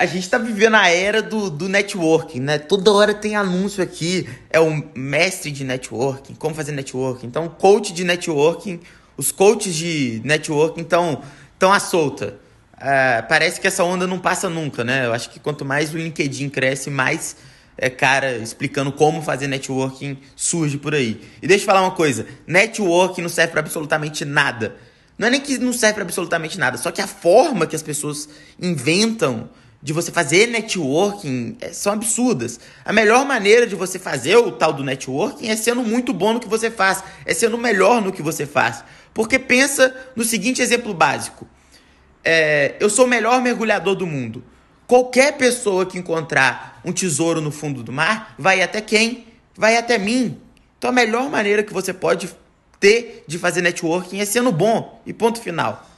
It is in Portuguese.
A gente está vivendo a era do, do networking, né? Toda hora tem anúncio aqui. É o mestre de networking, como fazer networking. Então, coach de networking, os coaches de networking estão tão à solta. É, parece que essa onda não passa nunca, né? Eu acho que quanto mais o LinkedIn cresce, mais é, cara explicando como fazer networking surge por aí. E deixa eu falar uma coisa: networking não serve para absolutamente nada. Não é nem que não serve para absolutamente nada, só que a forma que as pessoas inventam de você fazer networking é, são absurdas. A melhor maneira de você fazer o tal do networking é sendo muito bom no que você faz, é sendo melhor no que você faz. Porque pensa no seguinte exemplo básico é, eu sou o melhor mergulhador do mundo. Qualquer pessoa que encontrar um tesouro no fundo do mar vai até quem? Vai até mim. Então a melhor maneira que você pode ter de fazer networking é sendo bom. E ponto final.